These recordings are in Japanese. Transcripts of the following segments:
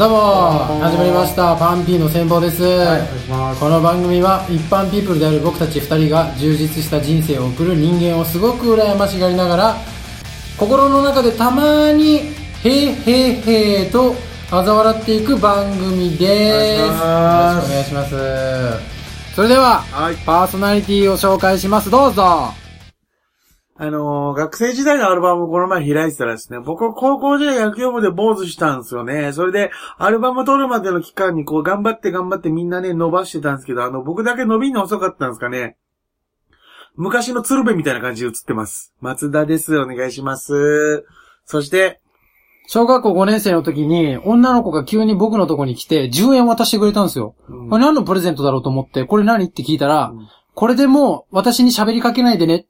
どうも始まりました。パンピーの戦法です、はい。この番組は一般ピープルである僕たち2人が充実した人生を送る人間をすごく羨ましがりながら心の中でたまに「へーへーへー」と嘲笑っていく番組です。お願いします。よろしくお願いします。それでは、はい。パーソナリティを紹介します。どうぞあのー学生時代のアルバムをこの前開いてたらですね、僕は高校時代野球部で坊主したんですよね。それで、アルバム撮るまでの期間にこう頑張って頑張ってみんなね、伸ばしてたんですけど、あの、僕だけ伸びんの遅かったんですかね。昔の鶴瓶みたいな感じで映ってます。松田です。お願いします。そして、小学校5年生の時に女の子が急に僕のとこに来て10円渡してくれたんですよ。うんこれ何のプレゼントだろうと思って、これ何？って聞いたら、うんこれでもう私に喋りかけないでね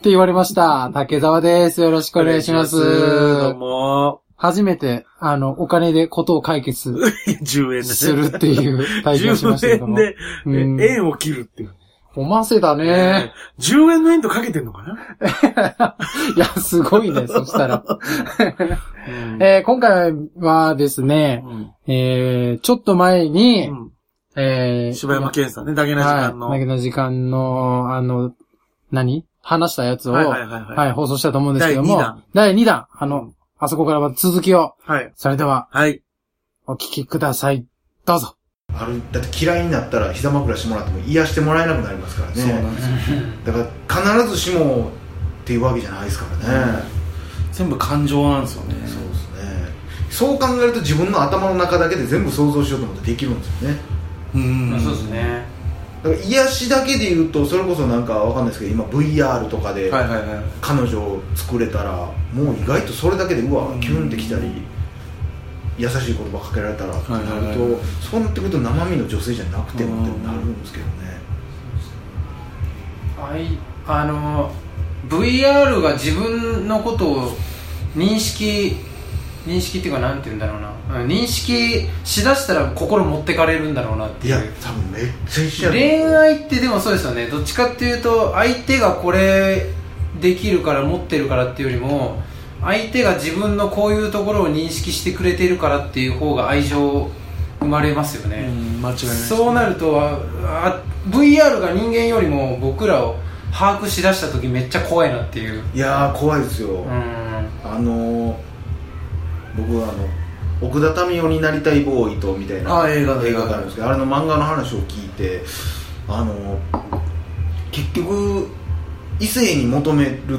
って言われました。竹澤です。よろしくお願いします。どうも。初めて、あの、お金でことを解決 10すするっていう体験をしましたけど10も。円で、円を切るっていう。おませだね。10円の円とかけてんのかな、いや、すごいね、そしたら。うんえー今回はですね、うんえーちょっと前に、うんえー柴山健さんね、だけな時間の。はい。だけの時間の、あの、何？話したやつを、はいははいいはいはい。放送したと思うんですけども、第二弾第2弾、あのうん、あそこからまた続きを、はい。それでは、はい。お聞きください。どうぞ。あるだって嫌いになったら膝枕してもらっても癒してもらえなくなりますからねんですよ。だから必ずしもっていうわけじゃないですからね、全部感情なんですよね。そうですねそう考えると自分の頭の中だけで全部想像しようと思ってできるんですよねうん。すね。だから癒しだけで言うとそれこそなんかわかんないですけど今 VR とかではいはいはい。彼女を作れたらもう意外とそれだけでうわキュンってきたり優しい言葉かけられたらってなると、はいはいはいそうなってくると生身の女性じゃなくてもってなるんですけどね。はい、あの、VR が自分のことを認識、認識っていうかなんて言うんだろうな。うん認識しだしたら心持ってかれるんだろうなっていう。いや多分めっちゃ一緒や恋愛ってでもそうですよねどっちかっていうと相手がこれできるから持ってるからっていうよりも相手が自分のこういうところを認識してくれてるからっていう方が愛情生まれますよね、うん、間違いないです。そうなるとああ VR が人間よりも僕らを把握しだした時めっちゃ怖いなっていういやー怖いですよ、うんあのー、僕はあの奥田民生になりたいボーイとみたいなあ映画の。映画があるんですけどあれの漫画の話を聞いてあのー結局異性に求める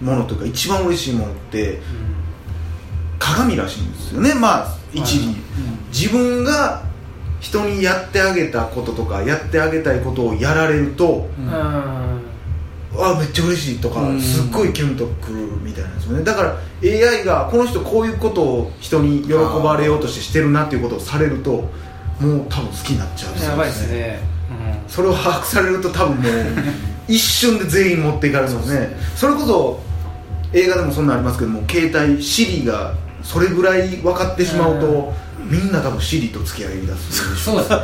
ものというか一番嬉しいものって鏡らしいんですよね。まあ一理、自分が人にやってあげたこととかやってあげたいことをやられるとあめっちゃ嬉しいとかうん。すっごいキュンとくるみたいなんですよね。だから AI がこの人こういうことを人に喜ばれようとしてしてるなっていうことをされるともう多分好きになっちゃうやばいですね、それを把握されると多分もう 一瞬で全員持っていかれるのね。それこそ映画でもそんなんありますけども携帯 Siri がそれぐらい分かってしまうとみんな多分 Siri と付き合い出すそうですね。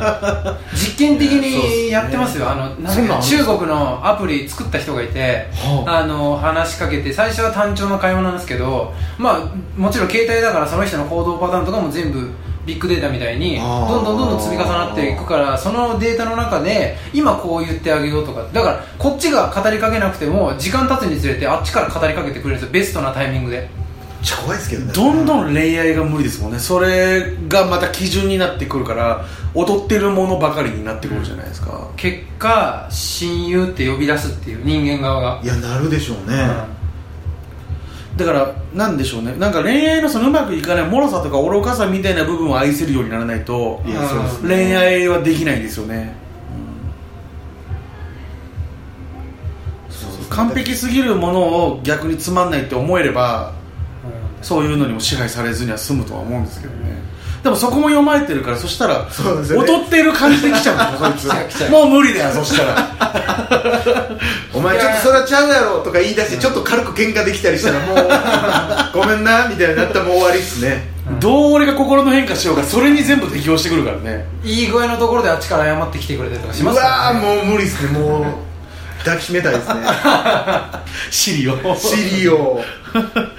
実験的にやってますよ。あのなんかか中国のアプリ作った人がいてはあ。の話しかけて最初は単調な会話なんですけどまあもちろん携帯だからその人の行動パターンとかも全部ビッグデータみたいにどんどんどんどん積み重なっていくからそのデータの中で今こう言ってあげようとかだからこっちが語りかけなくても時間経つにつれてあっちから語りかけてくれるんですよ。ベストなタイミングでちゃ怖いですけどねどんどん恋愛が無理ですもんね。それがまた基準になってくるから、踊ってるものばかりになってくるじゃないですか。結果親友って呼び出すっていう人間側がいやなるでしょうね、だから、なんでしょうね。なんか恋愛のそのうまくいかない脆さとか愚かさみたいな部分を愛せるようにならないと、恋愛はできないんですよね。そうそう完璧すぎるものを逆につまんないって思えれば、そういうのにも支配されずには済むとは思うんですけどね。でもそこも読まれてるから、そしたら、そうですよね踊ってる感じで来ちゃうんですよ、そいつ。もう無理だよ、そしたら。お前ちょっとそれはちゃうやろとか言い出してちょっと軽く喧嘩できたりしたらもう ごめんなみたいになったらもう終わりっすねどう俺が心の変化しようか、それに全部適応してくるからね。いい具合のところであっちから謝ってきてくれたりとかしうますからわーもう無理っすねもう抱きしめたいですねシリを。シリをうん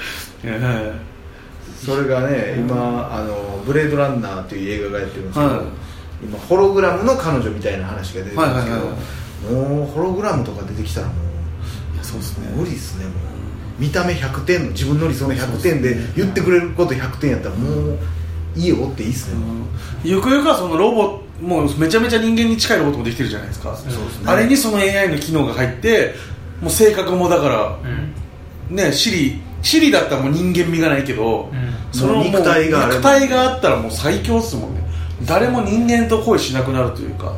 それがね今あの「ブレードランナー」っていう映画がやってるんですけど、はい。今ホログラムの彼女みたいな話が出てるんですけど、はいはいもうホログラムとか出てきたらもういやそうですね。無理っすねもう。見た目100点の自分の理想の100点で言ってくれること100点やったらもう家おっていいっすね、ゆくゆくはそのロボもうめちゃめちゃ人間に近いロボットもできてるじゃないですか。そうですね。あれにその AI の機能が入ってもう性格もだからうん。ねシリシリだったらもう人間味がないけど、うん。その肉体が肉体があったらもう最強っすもんね。誰も人間と恋しなくなるというか。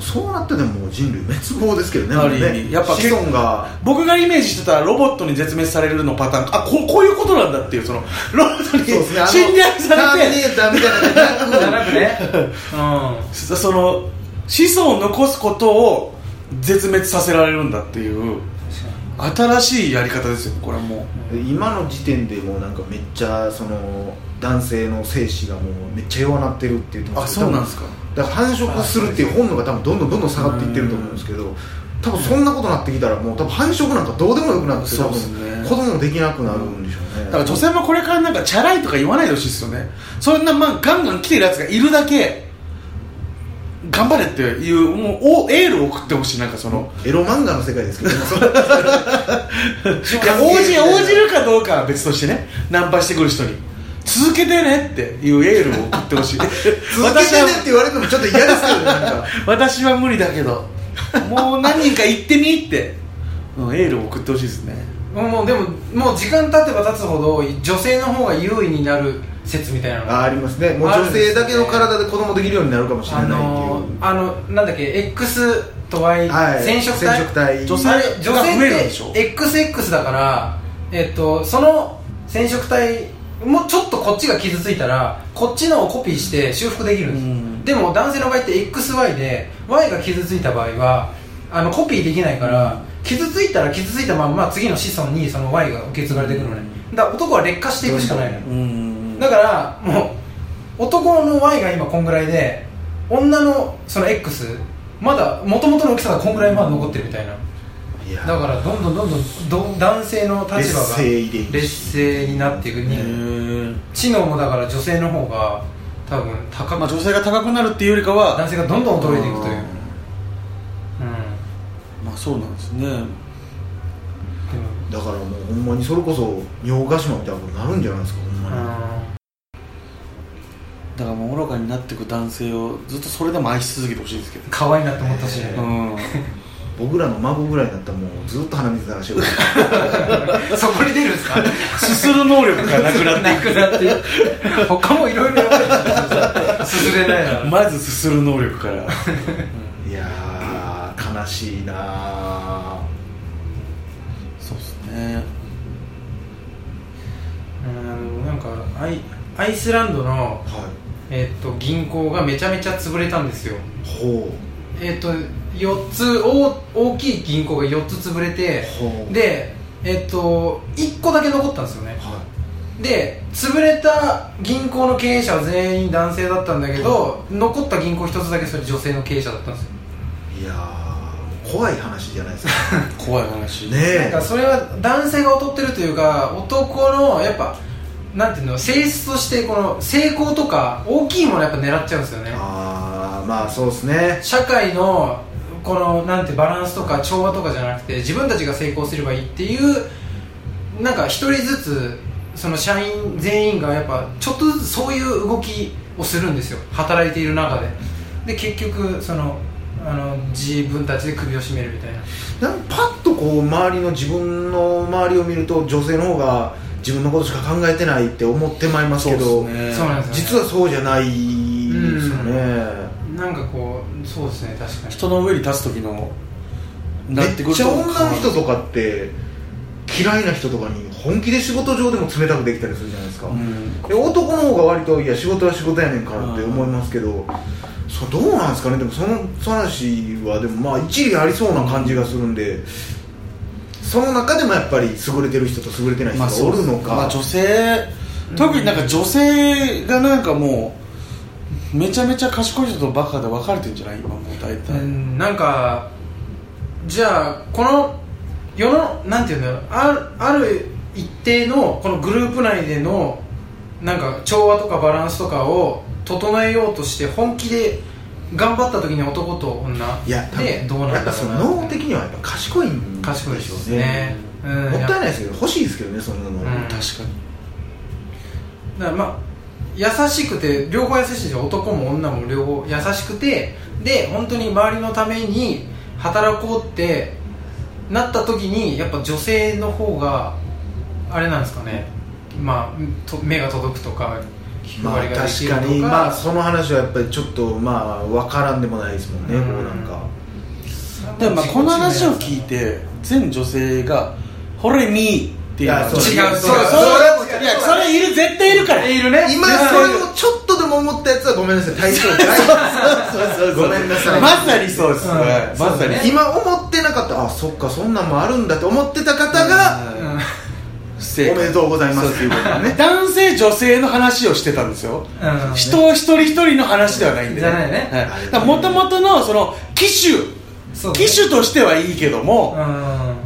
そうなってでも人類滅亡ですけどねある意味。やっぱ子孫が。僕がイメージしてたロボットに絶滅されるのパターンあこうこういうことなんだっていうそのロボットに侵略されて。ネーターみたいな感じじゃなくね その子孫を残すことを絶滅させられるんだっていう新しいやり方ですよこれはも今の時点でもうなんかめっちゃその男性の精子がもうめっちゃ弱なってるって言ってうあそうなんですか。だから繁殖するっていう本能が多分どんどんどんどん下がっていってると思うんですけど多分そんなことになってきたらもう多分繁殖なんかどうでもよくなってそう多ですね。分子供もできなくなるんでしょうね。だから女性もこれからなんかチャラいとか言わないでほしいですよね。そんなまあガンガン来てるやつがいるだけ頑張れっていうもうおエールを送ってほしいなんかその。エロ漫画の世界ですけどね。いや応じ応じるかどうかは別としてね。ナンパしてくる人に。続けてねっていうエールを送ってほしい。続け私はてねって言われるのもちょっと嫌ですけどねなんか。私は無理だけど。もう何人か行ってみって、うん、エールを送ってほしいですね。んもうでももう時間経てば経つほど女性の方が優位になる説みたいなのがあありますね。もう女性だけの体で子供できるようになるかもしれないあっていう、のー、あのなんだっけ X と Y、はい。染色体？染色体。女性女性って XX だからえっとその染色体もうちょっとこっちが傷ついたらこっちのをコピーして修復できるんです、うん。でも男性の場合って XY で Y が傷ついた場合はあのコピーできないから、傷ついたら傷ついたまま次の子孫にその Y が受け継がれてくるのね。だから男は劣化していくしかないのよ。うんだからもう男の Y が今こんぐらいで女のその X まだ元々の大きさがこんぐらいまだ残ってるみたいな。いや。だからどんどんどんどんど男性の立場が劣勢になっていくへにー知能もだから女性の方が多分高くまあ、女性が高くなるっていうよりかは男性がどんどん衰えていくという、うん、まあそうなんですねだからもうほんまにそれこそ尿ヶ島みたいなことになるんじゃないですかほんまに。だからもう愚かになっていく男性をずっとそれでも愛し続けてほしいですけど。可愛いなって思ったし、うん。僕らの孫ぐらいになったらもうずっと鼻水流してる そこに出るんですか？すする能力がなくなっていなくなって他もいろいろやばいしすすれないなくまずすする能力から。いやー悲しいなーそうですね。うんなんかアイアイスランドの、はえっと銀行がめちゃめちゃ潰れたんですよ。いほえっと4つ大大きい銀行が4つ潰れてうほう。でえっと1個だけ残ったんですよね。はで潰れた銀行の経営者は全員男性だったんだけど残った銀行1つだけそれ女性の経営者だったんですよ。いいやー怖い話じゃないですか。怖い話。ねえ。なんかそれは男性が劣ってるというか男のやっぱなんていうの性質としてこの成功とか大きいものやっぱ狙っちゃうんですよね。ああまあそうですね。社会のこのなんてバランスとか調和とかじゃなくて自分たちが成功すればいいっていうなんか一人ずつその社員全員がやっぱちょっとずつそういう動きをするんですよ。働いている中で。で結局そのあの自分たちで首を絞めるみたいな。なんかパッとこう周りの自分の周りを見ると女性の方が自分のことしか考えてないって思ってまいりますけどそうですね。そうなんです実はそうじゃないですよね。なんかこうそうですね確かに。人の上に立つ時のなってくるとめっちゃ女の人とかって嫌いな人とかに本気で仕事上でも冷たくできたりするじゃないですか、うん。で男の方が割といや仕事は仕事やねんからって思いますけど、そうどうなんですかね。でもそのその話はでもまあ一理ありそうな感じがするんでその中でもやっぱり優れてる人と優れてない人まあがおるのか、まあ、女性特になんか女性がなんかもうめちゃめちゃ賢い人とバカで分かれてるんじゃない？今もう大体、うんなんかじゃあこの世のなんていうんだろうあるある一定のこのグループ内でのなんか調和とかバランスとかを整えようとして本気で頑張った時に男と女いやでどうなんやっぱそだろうなの脳的にはやっぱ賢いん賢いでしょうね、うん、もったいないいですけど欲しいですけどねそんなの、ん。確かに。だからまあ優しくて両方優しいし男も女も両方優しくてで本当に周りのために働こうってなった時にやっぱ女性の方があれなんですかね。まあと目が届くとかりができ確るとか,、かに。まあその話はやっぱりちょっとまあ分からんでもないですもんね、うん。こうなんか。でもまあこの話を聞いて全女性が「ほれみ」っていうそう違うそうそう。それはいやそれいる絶対いるから。いるね。今それをちょっとでも思ったやつはごめんなさい対象外そうそうごめんなさい。まさにそうです、うん。はいまさに。そう今思ってなかった。あそっかそんなんもあるんだって思ってた方が、うんおめでとうございます。っていうことだね。男性女性の話をしてたんですよ。うん。人一人一人の話ではないんでじゃないね。もともとのその機種ね。機種としてはいいけども、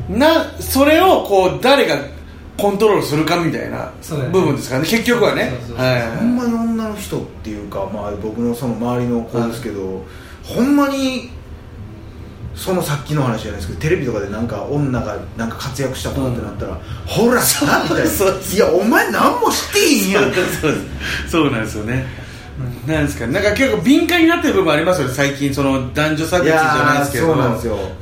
うん。なそれをこう誰がコントロールするかみたいな部分ですからね。結局はね。ほんまに女の人っていうか、まあ、僕のその周りの子ですけど、ほんまにそのさっきの話じゃないですけどテレビとかでなんか女がなんか活躍したとかってなったら、ほらさみたいな。そういやお前何もしていいんやん。そうそうそう。なんですよね、なんですかなんか結構敏感になってる部分ありますよね最近その男女差別じゃないですけど。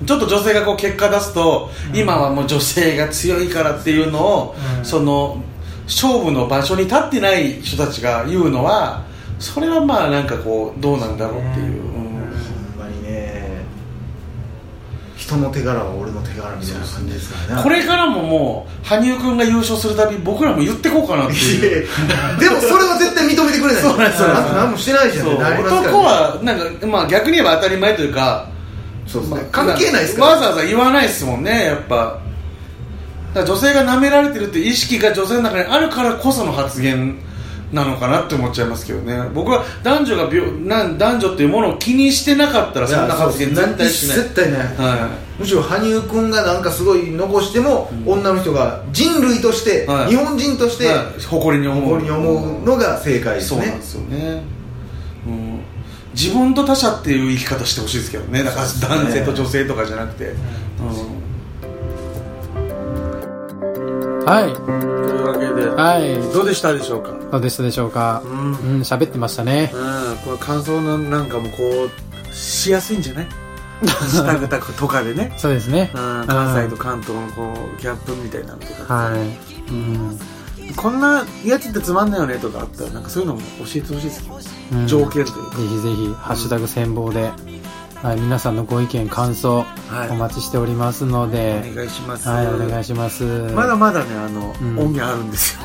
ちょっと女性がこう結果出すと、今はもう女性が強いからっていうのを、うん。その勝負の場所に立ってない人たちが言うのはそれはまあなんかこうどうなんだろうっていう、うんほんまにね人の手柄は俺の手柄みたいな感じですからね。これからももう羽生君が優勝するたび僕らも言ってこうかなっていいうや。でもそれは絶対認めてくれない。そうなんですそうなんです。あと何もしてないじゃんね。男はなんか、まあ、逆に言えば当たり前というかそうですね、まあ関係ないですから。わざわざ言わないですもんねやっぱ。女性が舐められてるっていう意識が女性の中にあるからこその発言なのかなって思っちゃいますけどね。僕は男女が病なん男女っていうものを気にしてなかったらそんな発言絶対しない。絶対ねはむしろ羽生君がなんかすごい残しても、女の人が人類として、はい。日本人として、い、はい。誇りに思う。誇りに思うのが正解ですね。そうなんですよね、うん、自分と他者っていう生き方してほしいですけどね。だから男性と女性とかじゃなくて、うんはい。というわけではい。どうでしたでしょうか？どうでしたでしょうか？うん。うん喋ってましたね。うん、この感想のなんかもこうしやすいんじゃない？下グタとかでね、そうですね。うん、関西と関東のこうギャップみたいなのとか、はい。うん。こんなやつってつまんないよねとかあったらなんかそういうのも教えてほしいですうん。条件というか。ぜひぜひ、ハッシュタグ戦望で、はい、皆さんのご意見、感想、はい。お待ちしておりますので、お願いします。はい、お願いします。まだまだねあの、うん。音源あるんですよ。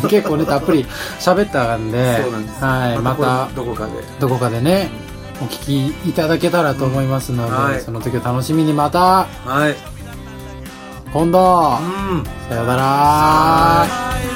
結構ね、たっぷり喋ったんで、そうなんです。はい、まこれた、どこかで。どこかでね、お聞きいただけたらと思いますので、うんはい。その時を楽しみにまた、はい。今度、うん。さようなら。